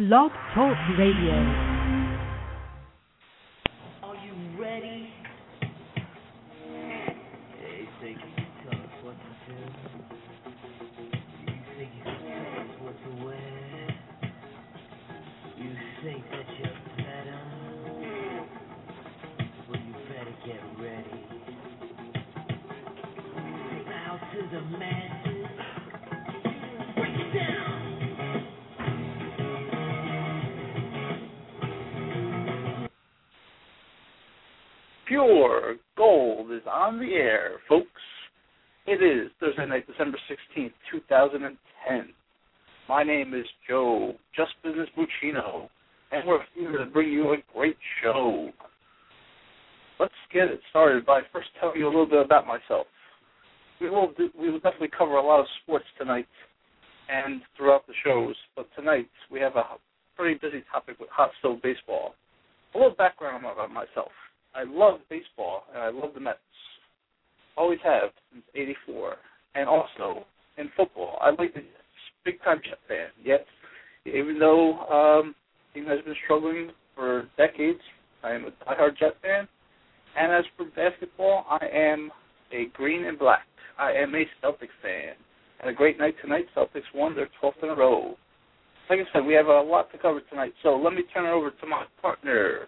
Blog Talk Radio. On the air, folks. It is Thursday night, December 16th, 2010. My name is Joe, Just Business Buccino, and we're here to bring you a great show. Let's get it started by first telling you a little bit about myself. We will do, we will definitely cover a lot of sports tonight and throughout the shows, but tonight we have a pretty busy topic with hot stove baseball. A little background about myself. I love baseball and I love the Mets. Always have since '84, and also in football. I like the big time Jet fan. Yet, even though um, team has been struggling for decades, I am a diehard Jet fan. And as for basketball, I am a green and black. I am a Celtics fan. And a great night tonight. Celtics won their 12th in a row. Like I said, we have a lot to cover tonight. So let me turn it over to my partner,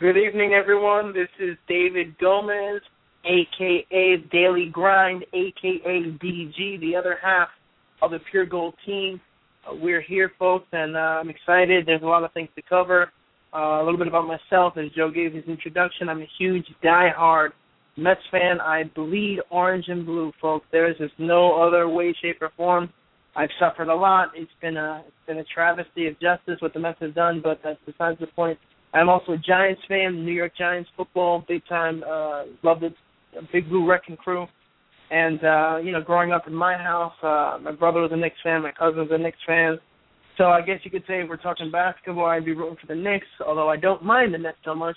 Good evening, everyone. This is David Gomez, aka Daily Grind, aka DG, the other half of the Pure Gold team. Uh, we're here, folks, and uh, I'm excited. There's a lot of things to cover. Uh, a little bit about myself, as Joe gave his introduction. I'm a huge, die-hard Mets fan. I bleed orange and blue, folks. There is just no other way, shape, or form. I've suffered a lot. It's been a it's been a travesty of justice what the Mets have done, but that's besides the point. I'm also a Giants fan, New York Giants football, big time. Uh, love the Big Blue Wrecking Crew. And uh, you know, growing up in my house, uh, my brother was a Knicks fan, my cousin was a Knicks fan. So I guess you could say if we're talking basketball, I'd be rooting for the Knicks, although I don't mind the Nets so much.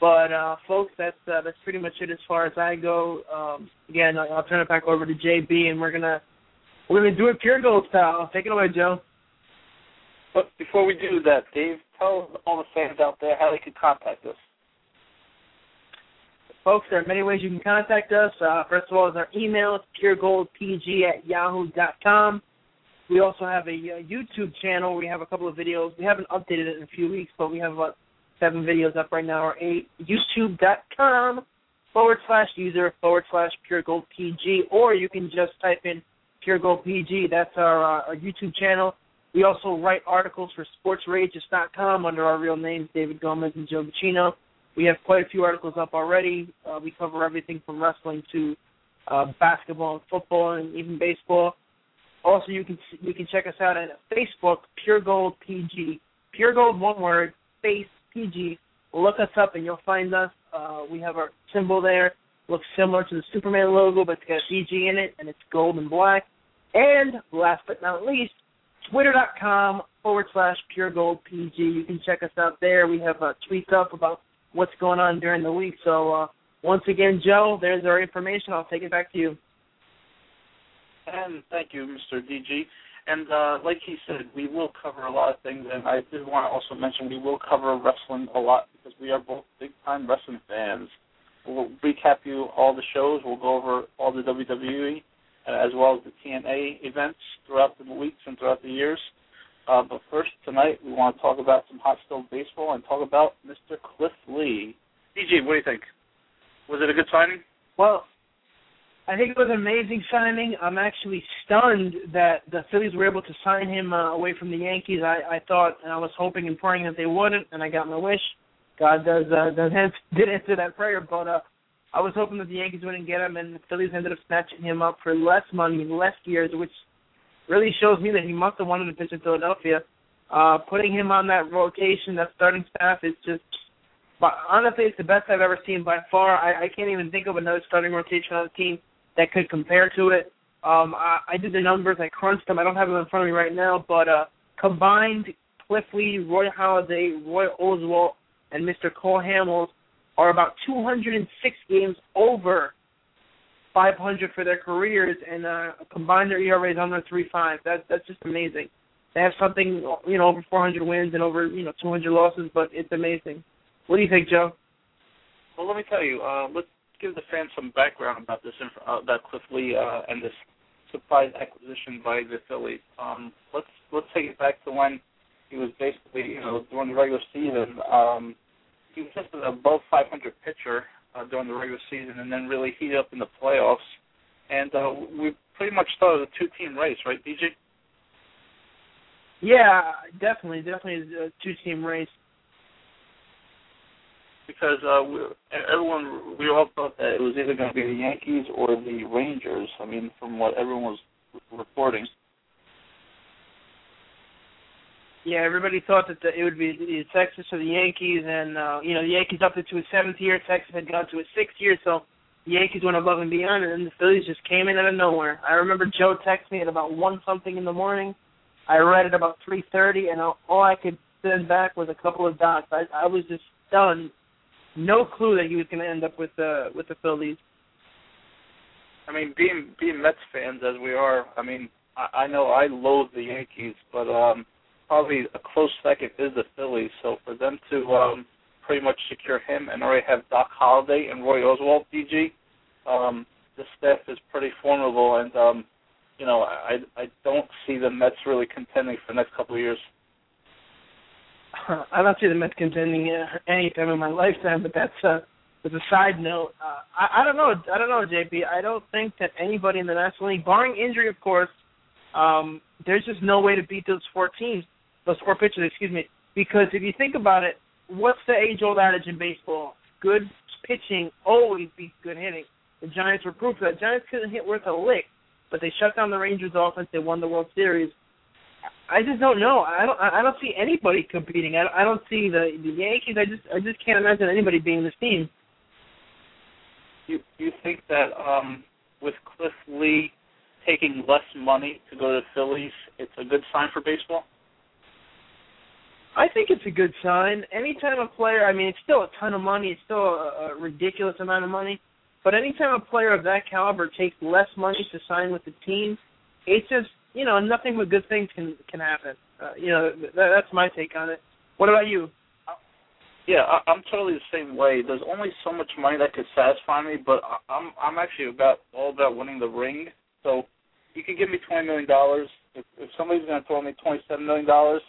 But uh, folks, that's uh, that's pretty much it as far as I go. Um, again, I'll turn it back over to JB, and we're gonna we're gonna do it pure gold style. Take it away, Joe. But before we do that, Dave, tell all the fans out there how they can contact us. Folks, there are many ways you can contact us. Uh, first of all, is our email, puregoldpg at yahoo.com. We also have a uh, YouTube channel. We have a couple of videos. We haven't updated it in a few weeks, but we have about seven videos up right now, or eight. YouTube.com forward slash user forward slash puregoldpg, or you can just type in puregoldpg. That's our, uh, our YouTube channel. We also write articles for SportsRages.com under our real names, David Gomez and Joe Buccino. We have quite a few articles up already. Uh, we cover everything from wrestling to uh, basketball and football and even baseball. Also, you can you can check us out at Facebook, Pure Gold PG. Pure Gold, one word, Face PG. Look us up and you'll find us. Uh, we have our symbol there. Looks similar to the Superman logo, but it's got PG in it, and it's gold and black. And last but not least, twitter.com forward slash pure gold PG. You can check us out there. We have uh, tweets up about what's going on during the week. So uh, once again, Joe, there's our information. I'll take it back to you. And thank you, Mr. DG. And uh, like he said, we will cover a lot of things. And I did want to also mention we will cover wrestling a lot because we are both big time wrestling fans. We'll recap you all the shows. We'll go over all the WWE as well as the TNA events throughout the weeks and throughout the years. Uh, but first, tonight, we want to talk about some hot stove baseball and talk about Mr. Cliff Lee. DJ, what do you think? Was it a good signing? Well, I think it was an amazing signing. I'm actually stunned that the Phillies were able to sign him uh, away from the Yankees. I, I thought and I was hoping and praying that they wouldn't, and I got my wish. God does uh, does ans- did answer that prayer, but uh, I was hoping that the Yankees wouldn't get him, and the Phillies ended up snatching him up for less money, less years, which really shows me that he must have wanted to pitch in Philadelphia. Uh, putting him on that rotation, that starting staff is just, but honestly, it's the best I've ever seen by far. I, I can't even think of another starting rotation on the team that could compare to it. Um, I, I did the numbers, I crunched them. I don't have them in front of me right now, but uh, combined, Cliff Lee, Roy Halladay, Roy Oswalt, and Mr. Cole Hamels are about 206 games over 500 for their careers and uh, combine their ERAs under 3.5. That's that's just amazing. They have something, you know, over 400 wins and over, you know, 200 losses, but it's amazing. What do you think, Joe? Well, let me tell you. Uh, let's give the fans some background about this, uh, about Cliff Lee uh, and this surprise acquisition by the Phillies. Um, let's let's take it back to when he was basically, you know, during the regular season. Um, he was just an above 500 pitcher uh, during the regular season, and then really heated up in the playoffs. And uh, we pretty much started a two-team race, right, DJ? Yeah, definitely, definitely a two-team race. Because uh, we, everyone, we all thought that it was either going to be the Yankees or the Rangers. I mean, from what everyone was reporting. Yeah, everybody thought that the, it would be the Texas or the Yankees, and uh, you know the Yankees up to his seventh year. Texas had gone to his sixth year, so the Yankees went above and beyond, and then the Phillies just came in out of nowhere. I remember Joe texted me at about one something in the morning. I read it about three thirty, and all I could send back was a couple of dots. I, I was just stunned. No clue that he was going to end up with the uh, with the Phillies. I mean, being being Mets fans as we are, I mean, I, I know I loathe the Yankees, but um probably a close second is the Phillies. So for them to um, pretty much secure him and already have Doc Halladay and Roy Oswalt, DG, um, the staff is pretty formidable. And um, you know, I I don't see the Mets really contending for the next couple of years. I don't see the Mets contending uh, any time in my lifetime, but that's uh, as a side note. Uh, I, I don't know. I don't know, JB. I don't think that anybody in the National League, barring injury, of course, um, there's just no way to beat those four teams those four pitchers, excuse me. Because if you think about it, what's the age-old adage in baseball? Good pitching always beats good hitting. The Giants were proof of that. Giants couldn't hit worth a lick, but they shut down the Rangers' offense. They won the World Series. I just don't know. I don't. I don't see anybody competing. I, I don't see the the Yankees. I just. I just can't imagine anybody being this team. You you think that um, with Cliff Lee taking less money to go to the Phillies, it's a good sign for baseball? I think it's a good sign. Anytime a player, I mean, it's still a ton of money. It's still a, a ridiculous amount of money. But anytime a player of that caliber takes less money to sign with the team, it's just you know nothing but good things can can happen. Uh, you know that, that's my take on it. What about you? Yeah, I, I'm totally the same way. There's only so much money that could satisfy me, but I, I'm I'm actually about all about winning the ring. So you can give me twenty million dollars. If, if somebody's going to throw me twenty seven million dollars,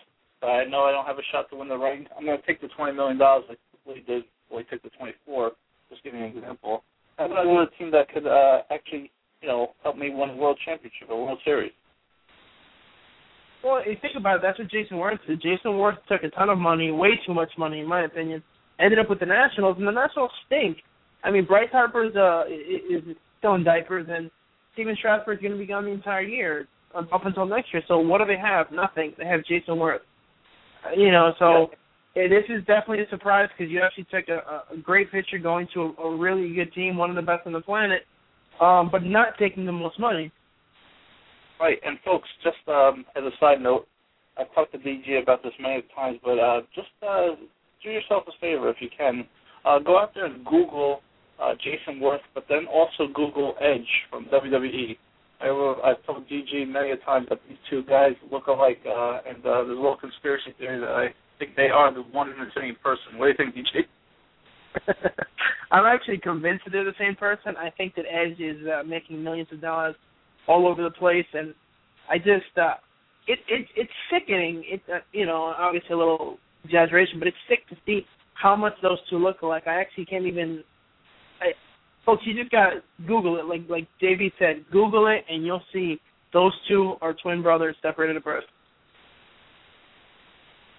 I know I don't have a shot to win the ring. I'm going to take the twenty million dollars like Lee did. Well, he took the twenty four. Just giving an example. I'm going to a team that could uh, actually, you know, help me win a world championship, a World Series. Well, you think about it, that's what Jayson Werth did. Jayson Werth took a ton of money, way too much money, in my opinion. Ended up with the Nationals, and the Nationals stink. I mean, Bryce Harper's uh, is still in diapers, and Stephen Strasburg's going to be gone the entire year up until next year. So what do they have? Nothing. They have Jayson Werth. You know, so yeah. this is definitely a surprise because you actually took a, a great pitcher going to a, a really good team, one of the best on the planet, um, but not taking the most money. Right, and folks, just um, as a side note, I've talked to DG about this many times, but uh, just uh, do yourself a favor if you can. Uh, go out there and Google uh, Jayson Werth, but then also Google Edge from WWE. I will, I've told DG many a time that these two guys look alike, uh, and uh, there's a little conspiracy theory that I think they are the one and the same person. What do you think, DG? I'm actually convinced that they're the same person. I think that Edge is uh, making millions of dollars all over the place, and I just uh, it it it's sickening. It uh, you know obviously a little exaggeration, but it's sick to see how much those two look alike. I actually can't even folks, you just gotta Google it. Like like JB said, Google it, and you'll see those two are twin brothers separated at birth.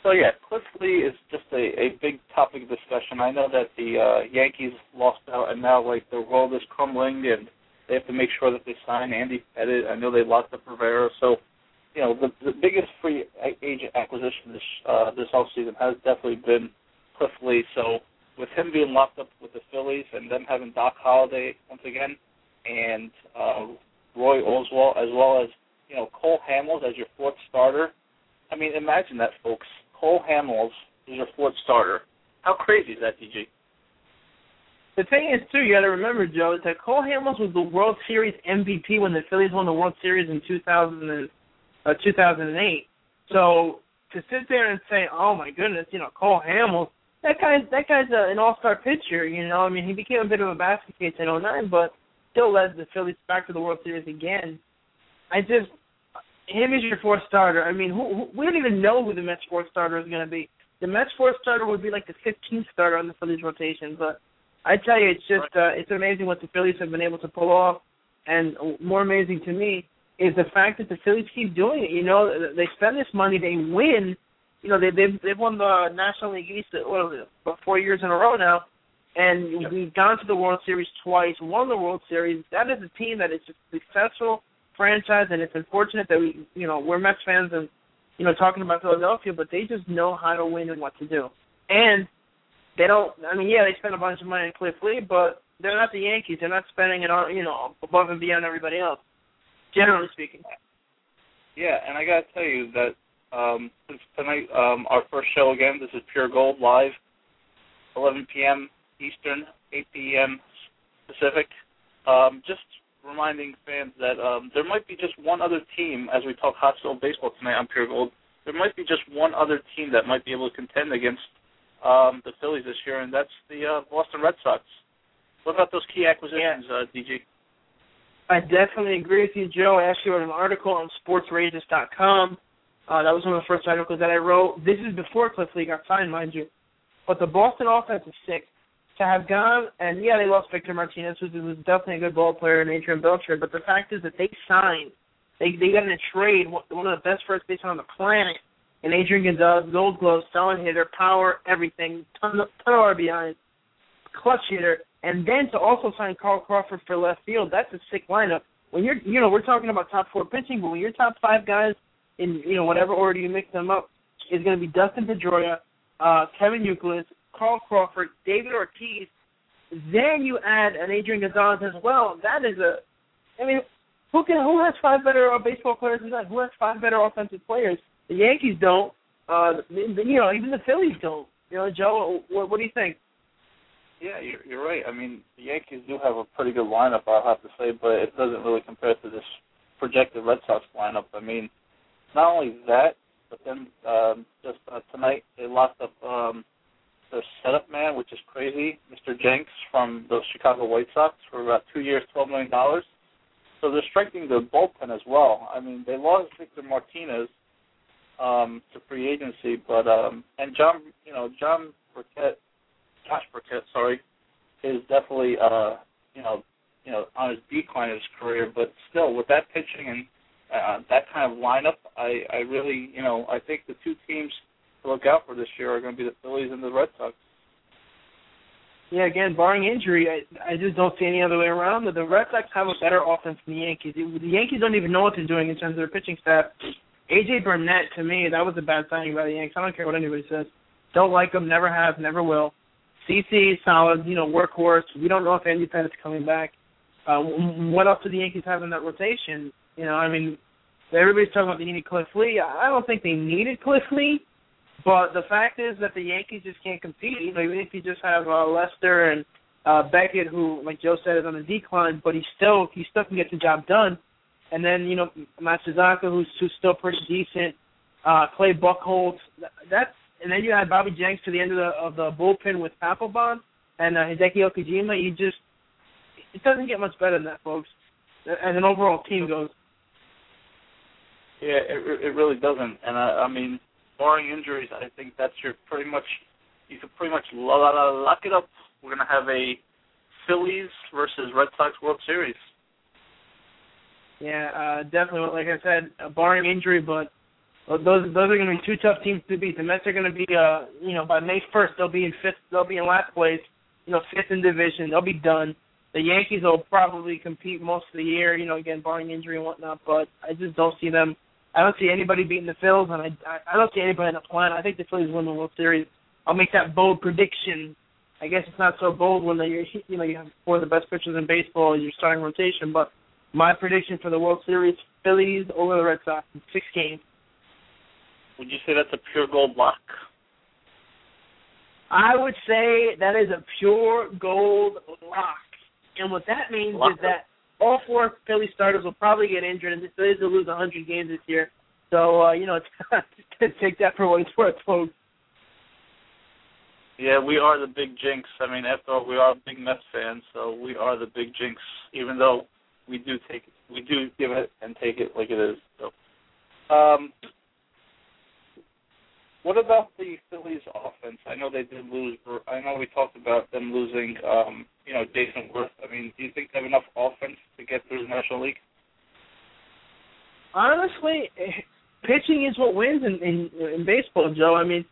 So yeah, Cliff Lee is just a, a big topic of discussion. I know that the uh, Yankees lost out, and now like the world is crumbling, and they have to make sure that they sign Andy Pettitte. I know they locked up Rivera, so you know the the biggest free agent acquisition this uh, this offseason has definitely been Cliff Lee. So with him being locked up with the Phillies and them having Doc Halladay once again and uh, Roy Oswalt as well as you know Cole Hamels as your fourth starter. I mean, imagine that, folks. Cole Hamels is your fourth starter. How crazy is that, DG? the thing is too, you got to remember, Joe, is that Cole Hamels was the World Series MVP when the Phillies won the World Series in 2000 and, uh, 2008. So to sit there and say, "Oh my goodness," you know, Cole Hamels, that guy's that guy's a, an all-star pitcher. You know, I mean, he became a bit of a basket case in '09, but still led the Phillies back to the World Series again. I just him as your fourth starter. I mean, who, who, we don't even know who the Mets fourth starter is going to be. The Mets fourth starter would be like the 15th starter on the Phillies rotation, but I tell you, it's just uh, it's amazing what the Phillies have been able to pull off, and more amazing to me is the fact that the Phillies keep doing it. You know, they spend this money, they win. You know, they they've they've won the National League East it, about four years in a row now, and yep. we've gone to the World Series twice, won the World Series. That is a team that is a successful franchise, and it's unfortunate that we, you know, we're Mets fans and you know talking about Philadelphia, but they just know how to win and what to do. And they don't. I mean, yeah, they spend a bunch of money on Cliff Lee, but they're not the Yankees. They're not spending it on, you know, above and beyond everybody else. Generally speaking. Yeah, and I gotta tell you that um, tonight, um, our first show again. This is Pure Gold live, 11 p.m. Eastern, 8 p.m. Pacific. Um, just reminding fans that um, there might be just one other team as we talk hot stove baseball tonight on Pure Gold. There might be just one other team that might be able to contend against um, the Phillies this year, and that's the uh, Boston Red Sox. What about those key acquisitions, yeah. uh, DG? I definitely agree with you, Joe. I actually wrote an article on SportsRages.com. Uh, that was one of the first articles that I wrote. This is before Cliff Lee got signed, mind you. But the Boston offense is sick. To have gone, and yeah, they lost Victor Martinez, who was definitely a good ball player, and Adrian Beltre, but the fact is that they signed, they they got in a trade one of the best first basemen on the planet and Adrian Gonzalez, Gold Glove, solid hitter, power, everything, ton of, ton of RBIs, clutch hitter, and then to also sign Carl Crawford for left field, that's a sick lineup. When you're, you know, we're talking about top four pitching, but when your top five guys in, you know, whatever order you mix them up, is going to be Dustin Pedroia, uh, Kevin Youkilis, Carl Crawford, David Ortiz. Then you add an Adrian Gonzalez as well. That is a, I mean, who can, who has five better uh, baseball players than that? Who has five better offensive players? The Yankees don't. Uh, you know, even the Phillies don't. You know, Joe, what, what do you think? Yeah, you're, you're right. I mean, the Yankees do have a pretty good lineup, I'll have to say, but it doesn't really compare to this projected Red Sox lineup. I mean, not only that, but then um, just uh, tonight they locked up um, their setup man, which is crazy, Mr. Jenks from the Chicago White Sox for about two years, twelve million dollars. So they're strengthening their bullpen as well. I mean, they lost Victor Martinez, um, to free agency. But um, and John, you know, John Burkett, Josh Beckett, sorry, is definitely uh, you know, you know, on his decline in his career. But still, with that pitching and uh, that kind of lineup, I, I really, you know, I think the two teams to look out for this year are going to be the Phillies and the Red Sox. Yeah, again, barring injury, I I just don't see any other way around it. The Red Sox have a better offense than the Yankees. The Yankees don't even know what they're doing in terms of their pitching staff. AJ Burnett to me that was a bad signing by the Yankees. I don't care what anybody says. Don't like him. Never have. Never will. CC solid. You know workhorse. We don't know if Andy Pettitte coming back. Uh, what else do the Yankees have in that rotation? You know, I mean, everybody's talking about they needed Cliff Lee. I don't think they needed Cliff Lee, but the fact is that the Yankees just can't compete. Even if you just have uh, Lester and uh, Beckett, who, like Joe said, is on a decline, but he still he still can get the job done. And then you know Matsuzaka, who's who's still pretty decent. Uh, Clay Buchholz. That's and then you had Bobby Jenks to the end of the of the bullpen with Papelbon and uh, Hideki Okajima. You just it doesn't get much better than that, folks. As an overall team goes. Yeah, it it really doesn't. And I, I mean, barring injuries, I think that's your pretty much you can pretty much lock it up. We're gonna have a Phillies versus Red Sox World Series. Yeah, uh, definitely. Like I said, barring injury, but those those are going to be two tough teams to beat. The Mets are going to be, uh, you know, by May first they'll be in fifth. They'll be in last place. You know, fifth in division. They'll be done. The Yankees will probably compete most of the year. You know, again barring injury and whatnot. But I just don't see them. I don't see anybody beating the Phils, and I I don't see anybody in the plan. I think the Phillies win the World Series. I'll make that bold prediction. I guess it's not so bold when they you know you have four of the best pitchers in baseball in your starting rotation, but my prediction for the World Series: Phillies over the Red Sox in six games. Would you say that's a pure gold lock? I would say that is a pure gold lock. And what that means Lock is that all four Philly starters will probably get injured, and the Phillies will lose 100 games this year. So, uh, you know, take that for what it's worth, folks. Yeah, we are the big jinx. I mean, after all, we are big Mets fans, so we are the big jinx. Even though we do take, we do give it and take it like it is. So, um, what about the Phillies offense? I know they did lose. I know we talked about them losing, um, you know, Jayson Werth. I mean, do you think they have enough offense to get through the National League? Honestly, pitching is what wins in, in in baseball, Joe. I mean,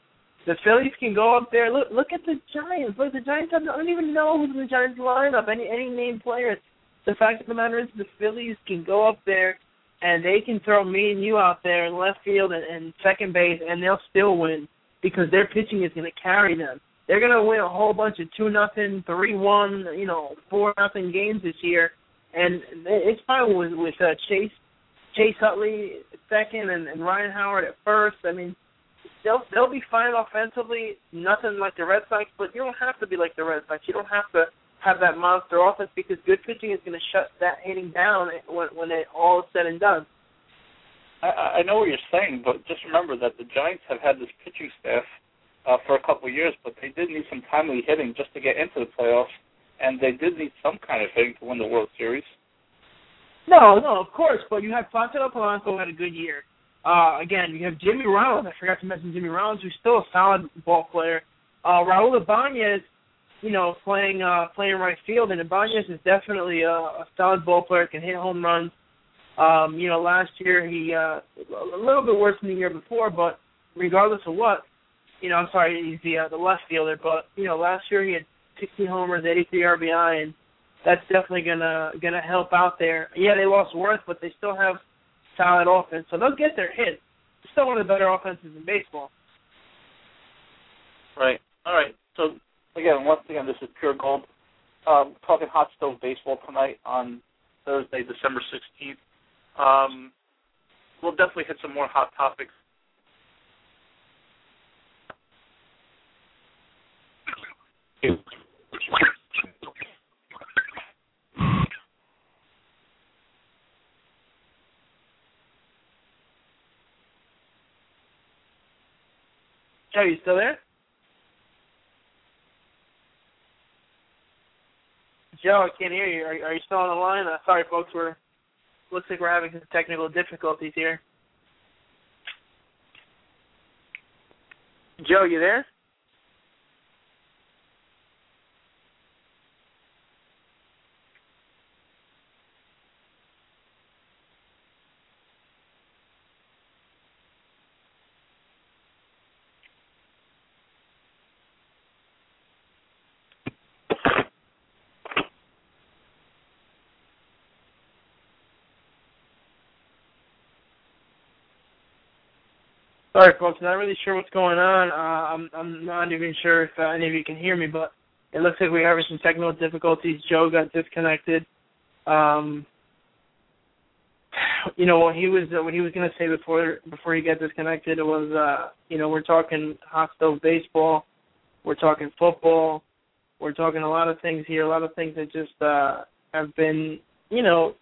the Phillies can go up there. Look, look at the Giants. Look, the Giants. I don't even know who's in the Giants lineup. Any any named players. The fact of the matter is, the Phillies can go up there and they can throw me and you out there in left field and, and second base, and they'll still win because their pitching is going to carry them. They're going to win a whole bunch of two nothing, three one, you know, four nothing games this year, and it's fine with with uh, Chase Chase Utley second and, and Ryan Howard at first. I mean, they'll they'll be fine offensively. Nothing like the Red Sox, but you don't have to be like the Red Sox. You don't have to have that monster offense because good pitching is going to shut that hitting down when when it all is said and done. I, I know what you're saying, but just remember that the Giants have had this pitching staff uh, for a couple of years, but they did need some timely hitting just to get into the playoffs, and they did need some kind of hitting to win the World Series. No, no, of course, but you have Placido Polanco had a good year. Uh, again, you have Jimmy Rollins. I forgot to mention Jimmy Rollins, who's still a solid ball player. Uh, Raul Ibanez, you know, playing uh, playing right field, and Ibanez is definitely a, a solid ball player. Can hit home runs. Um, you know, last year he uh, a little bit worse than the year before, but regardless of what, you know, I'm sorry, he's the uh, the left fielder, but you know, last year he had 16 homers, 83 RBI, and that's definitely gonna gonna help out there. Yeah, they lost Werth, but they still have solid offense, so they'll get their hit. Still one of the better offenses in baseball. Right. All right. So again, once again, this is pure gold. Um, talking hot stove baseball tonight on Thursday, December sixteenth. Um, we'll definitely hit some more hot topics. Joe, you still there? Joe, I can't hear you. Are, are you still on the line? Uh, sorry, folks. We're looks like we're having some technical difficulties here. Joe, you there? Sorry, folks. Not really sure what's going on. Uh, I'm I'm not even sure if uh, any of you can hear me, but it looks like we're having some technical difficulties. Joe got disconnected. Um, you know what he was uh, what he was going to say before before he got disconnected it was uh you know we're talking hot stove baseball, we're talking football, we're talking a lot of things here, a lot of things that just uh have been you know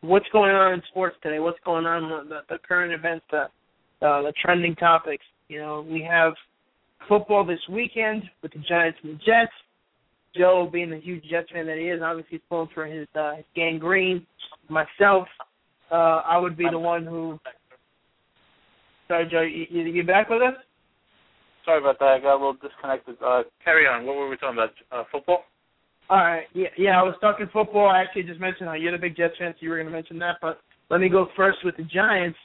what's going on in sports today, what's going on the, the current events that uh, the trending topics. You know, we have football this weekend with the Giants and the Jets. Joe, being the huge Jets fan that he is, obviously he's pulling for his, uh, his gang green. Myself, uh, I would be the one who. Sorry, Joe, you, you back with us? Sorry about that. I got a little disconnected. Uh, carry on. What were we talking about? Uh, football? All right. Yeah, yeah. I was talking football. I actually just mentioned how you're the big Jets fan, so you were going to mention that. But let me go first with the Giants.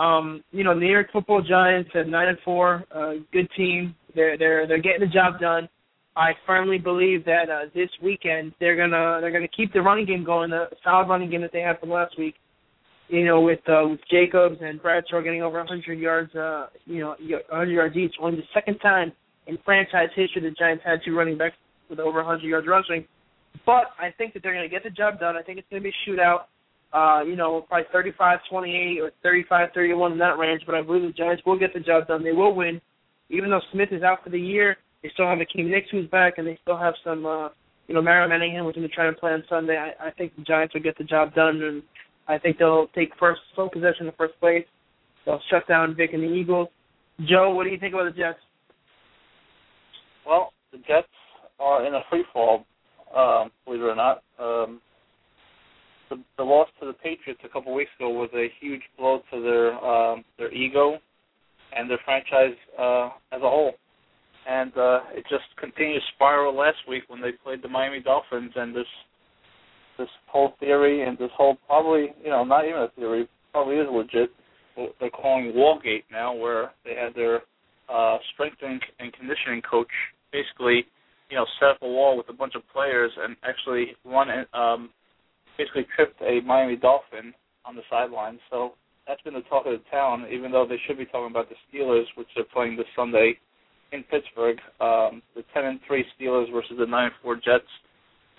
Um, you know, New York Football Giants at nine and four, uh, good team. They're they're they're getting the job done. I firmly believe that uh, this weekend they're gonna they're gonna keep the running game going, the solid running game that they had from last week. You know, with uh, with Jacobs and Bradshaw getting over 100 yards, uh, you know, 100 yards each. Only the second time in franchise history the Giants had two running backs with over 100 yards rushing. But I think that they're going to get the job done. I think it's going to be a shootout uh, you know, probably 35-28 or 35-31 in that range. But I believe the Giants will get the job done. They will win, even though Smith is out for the year. They still have Hakeem Nicks who's back, and they still have some, uh, you know, Mario Manningham, they're trying to play on Sunday. I, I think the Giants will get the job done, and I think they'll take first full possession in the first place. They'll shut down Vick and the Eagles. Joe, what do you think about the Jets? Well, the Jets are in a free fall, um, believe it or not. Um, the, the loss to the Patriots a couple weeks ago was a huge blow to their um, their ego and their franchise uh, as a whole. And uh, it just continued to spiral last week when they played the Miami Dolphins, and this this whole theory and this whole probably you know not even a theory probably is legit. They're calling Wallgate now, where they had their uh, strength and, and conditioning coach basically you know set up a wall with a bunch of players and actually run um, basically tripped a Miami Dolphin on the sideline. So that's been the talk of the town, even though they should be talking about the Steelers, which they're playing this Sunday in Pittsburgh. Um, the 10 and 3 Steelers versus the 9 and 4 Jets.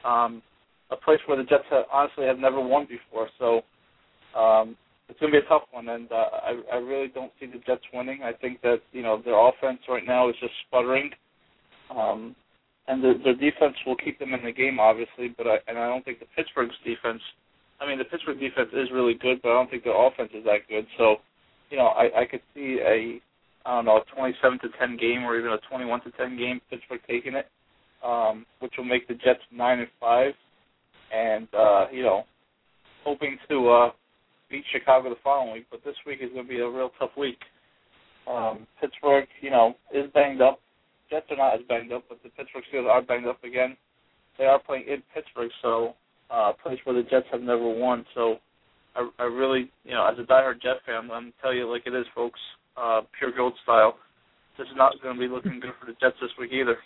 Um, a place where the Jets have, honestly have never won before. So um, it's going to be a tough one, and uh, I, I really don't see the Jets winning. I think that you know their offense right now is just sputtering. Um, and the, their defense will keep them in the game, obviously. But I and I don't think the Pittsburgh's defense. I mean, the Pittsburgh defense is really good, but I don't think their offense is that good. So, you know, I, I could see a I don't know a 27 to 10 game or even a 21 to 10 game Pittsburgh taking it, um, which will make the Jets nine and five, and uh, you know, hoping to uh, beat Chicago the following week. But this week is going to be a real tough week. Um, Pittsburgh, you know, is banged up. Jets are not as banged up, but the Pittsburgh Steelers are banged up again. They are playing in Pittsburgh, so uh, a place where the Jets have never won. So I, I really, you know, as a diehard Jet fan, I'm tell you like it is, folks. Uh, pure gold style. This is not going to be looking good for the Jets this week either.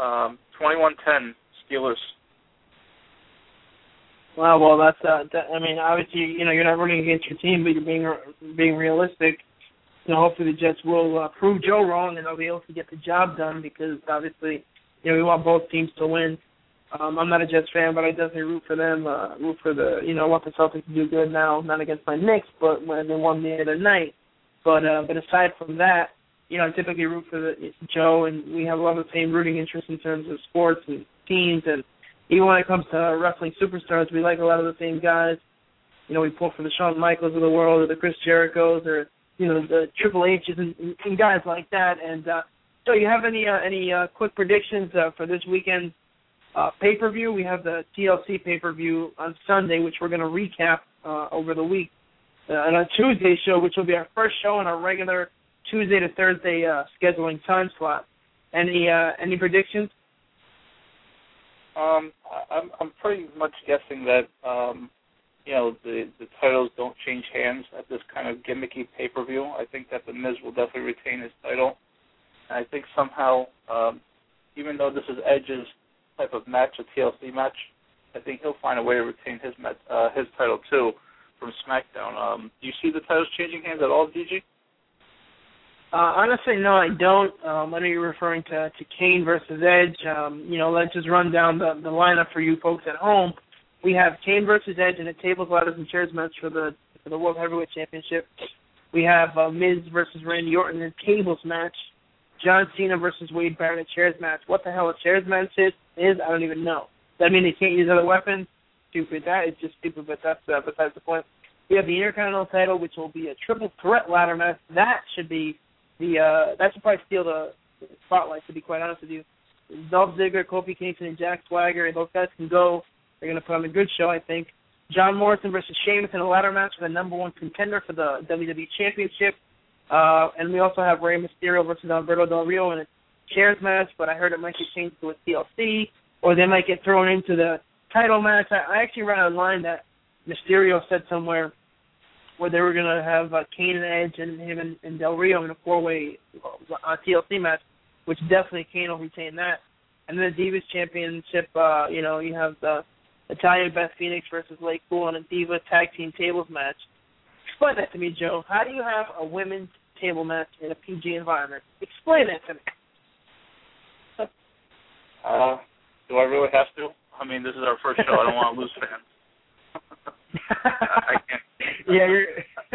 Um, 21-10 Steelers. Wow, well, that's uh, that, I mean, obviously, you know, you're not rooting against your team, but you're being being realistic you know, hopefully the Jets will uh, prove Joe wrong and they'll be able to get the job done because obviously, you know, we want both teams to win. Um, I'm not a Jets fan, but I definitely root for them. Uh, root for the, you know, I want the Celtics to do good now. Not against my Knicks, but when they won the other night. But uh, but aside from that, you know, I typically root for the Joe, and we have a lot of the same rooting interests in terms of sports and teams, and even when it comes to wrestling superstars, we like a lot of the same guys. You know, we pull for the Shawn Michaels of the world, or the Chris Jerichos, or you know the Triple H's and, and guys like that. And uh, so, you have any uh, any uh, quick predictions uh, for this weekend uh, pay per view? We have the TLC pay per view on Sunday, which we're going to recap uh, over the week, uh, and on Tuesday show, which will be our first show in our regular Tuesday to Thursday uh, scheduling time slot. Any uh, any predictions? Um, I'm I'm pretty much guessing that um, you know the the titles don't change hands at this kind of gimmicky pay per view. I think that the Miz will definitely retain his title. And I think somehow, um, even though this is Edge's type of match, a TLC match, I think he'll find a way to retain his met, uh, his title too from SmackDown. Um, do you see the titles changing hands at all, DG? Uh, honestly, no, I don't. Um, I know you're referring to to Kane versus Edge. Um, you know, let's just run down the the lineup for you folks at home we have Kane versus Edge in a tables, ladders, and chairs match for the for the World Heavyweight Championship. We have uh, Miz versus Randy Orton in a tables match. John Cena versus Wade Barrett in a chairs match. What the hell a chairs match is? Is I don't even know. Does that mean they can't use other weapons? Stupid. That is just stupid. But that's uh, besides the point. We have the Intercontinental title, which will be a triple threat ladder match. That should be the uh, that should probably steal the spotlight. To be quite honest with you, Dolph Ziggler, Kofi Kingston, and Jack Swagger, and those guys can go they're going to put on a good show, I think. John Morrison versus Sheamus in a ladder match for the number one contender for the WWE Championship. Uh, and we also have Rey Mysterio versus Alberto Del Rio in a chairs match, but I heard it might get changed to a TLC, or they might get thrown into the title match. I, I actually read online that Mysterio said somewhere where they were going to have uh, Kane and Edge and him and, and Del Rio in a four-way uh, TLC match, which definitely Kane will retain that. And then the Divas Championship, uh, you know, you have the Natalya Beth Phoenix versus LayCool in a Diva Tag Team Tables match. Explain that to me, Joe. How do you have a women's table match in a PG environment? Explain that to me. uh, do I really have to? I mean, this is our first show. I don't want to lose fans. I can't. yeah, you're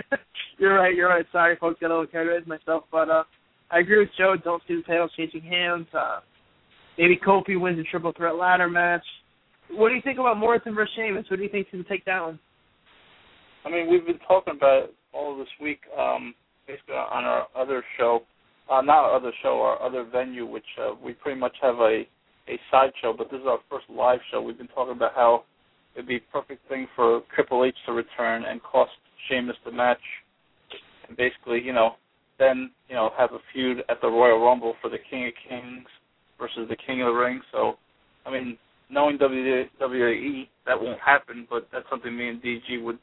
you're right. You're right. Sorry, folks. Got a little carried away myself, but uh, I agree with Joe. Don't see the titles changing hands. Uh, maybe Kofi wins a triple threat ladder match. What do you think about Morrison versus Sheamus? Who do you think's going to take one? I mean, we've been talking about it all this week, um, basically on our other show, uh, not our other show, our other venue, which uh, we pretty much have a a side show, but this is our first live show. We've been talking about how it'd be a perfect thing for Triple H to return and cost Sheamus the match, and basically, you know, then you know have a feud at the Royal Rumble for the King of Kings versus the King of the Ring. So, I mean, knowing WWE, that won't happen, but that's something me and DG would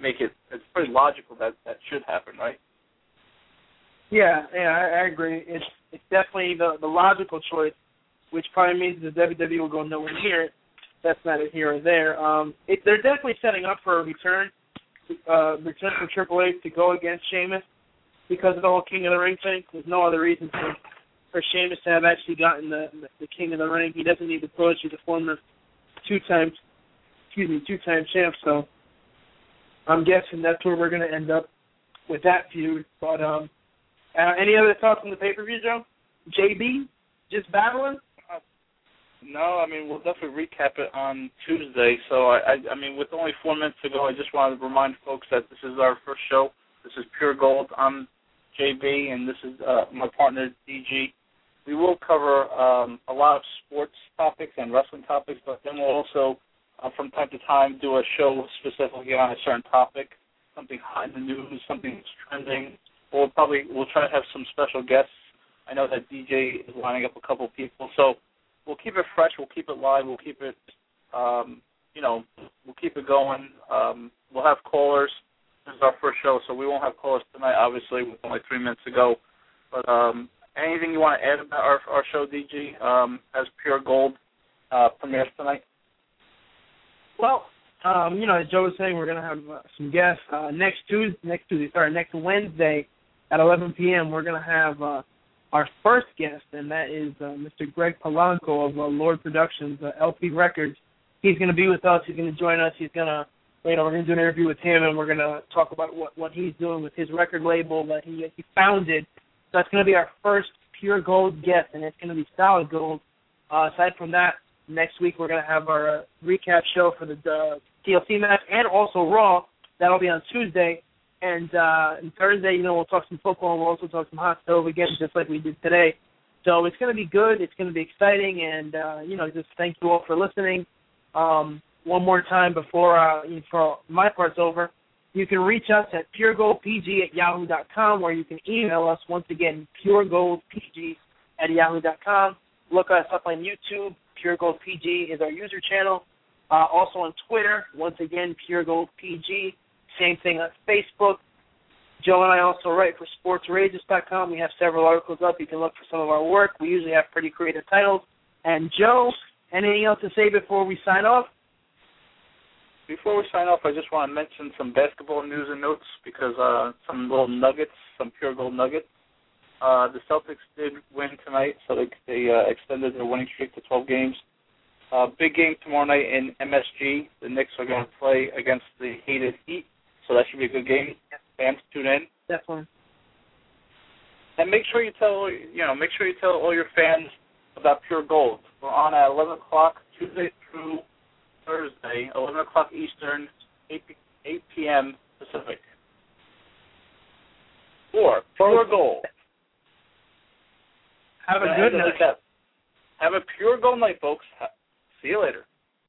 make it. It's pretty logical that that should happen, right? Yeah, yeah, I, I agree. It's it's definitely the the logical choice, which probably means the WWE will go nowhere near it. That's neither here or there. Um, it, they're definitely setting up for a return, uh, return for Triple H to go against Sheamus because of the whole King of the Ring thing. There's no other reason for for Sheamus to have actually gotten the the King of the Ring. He doesn't need the push. He's a former two time, excuse me, two time champ. So I'm guessing that's where we're going to end up with that feud. But um, uh, any other thoughts on the pay per view, Joe? JB just battling? No, I mean we'll definitely recap it on Tuesday. So I, I, I mean, with only four minutes to go, I just wanted to remind folks that this is our first show. This is Pure Gold. I'm JB, and this is uh, my partner DG. We will cover um, a lot of sports topics and wrestling topics, but then we'll also, uh, from time to time, do a show specifically on a certain topic, something hot in the news, something that's trending. We'll probably we'll try to have some special guests. I know that DJ is lining up a couple people, so we'll keep it fresh. We'll keep it live. We'll keep it, um, you know, we'll keep it going. Um, we'll have callers. This is our first show, so we won't have callers tonight, obviously, with only three minutes to go. But um, anything you want to add about our, our show, DG, um, as Pure Gold uh, premieres tonight? Well, um, you know, as Joe was saying, we're going to have uh, some guests uh, next Tuesday. Next Tuesday, sorry, next Wednesday at 11 p.m. We're going to have uh, our first guest, and that is uh, Mr. Greg Polanco of uh, Lord Productions, uh, LP Records. He's going to be with us. He's going to join us. He's going to, you know, we're going to do an interview with him, and we're going to talk about what what he's doing with his record label that he he founded. So that's going to be our first pure gold guest, and it's going to be solid gold. Uh, aside from that, next week we're going to have our uh, recap show for the uh, TLC match and also Raw. That'll be on Tuesday. And uh and Thursday, you know, we'll talk some football and we'll also talk some hot stove again, just like we did today. So it's gonna be good, it's gonna be exciting and uh, you know, just thank you all for listening. Um one more time before uh before my part's over. You can reach us at puregoldpg at yahoo dot com or you can email us once again, puregoldpg at yahoo dot com. Look us up on YouTube. Pure Gold PG is our user channel. Uh, also on Twitter, once again, Pure Gold PG. Same thing on Facebook. Joe and I also write for SportsRages.com. We have several articles up. You can look for some of our work. We usually have pretty creative titles. And Joe, anything else to say before we sign off? Before we sign off, I just want to mention some basketball news and notes because uh, some little nuggets, some pure gold nuggets. Uh, the Celtics did win tonight, so they, they uh, extended their winning streak to 12 games. Uh, big game tomorrow night in MSG. The Knicks are going to play against the hated Heat, so that should be a good game. Fans tune in. Definitely. And make sure you tell you know make sure you tell all your fans about Pure Gold. We're on at 11 o'clock Tuesday through Thursday, 11 o'clock Eastern, 8, 8 p.m. Pacific. Or Pure Gold. Have a good night. Have a pure gold night, folks. See you later.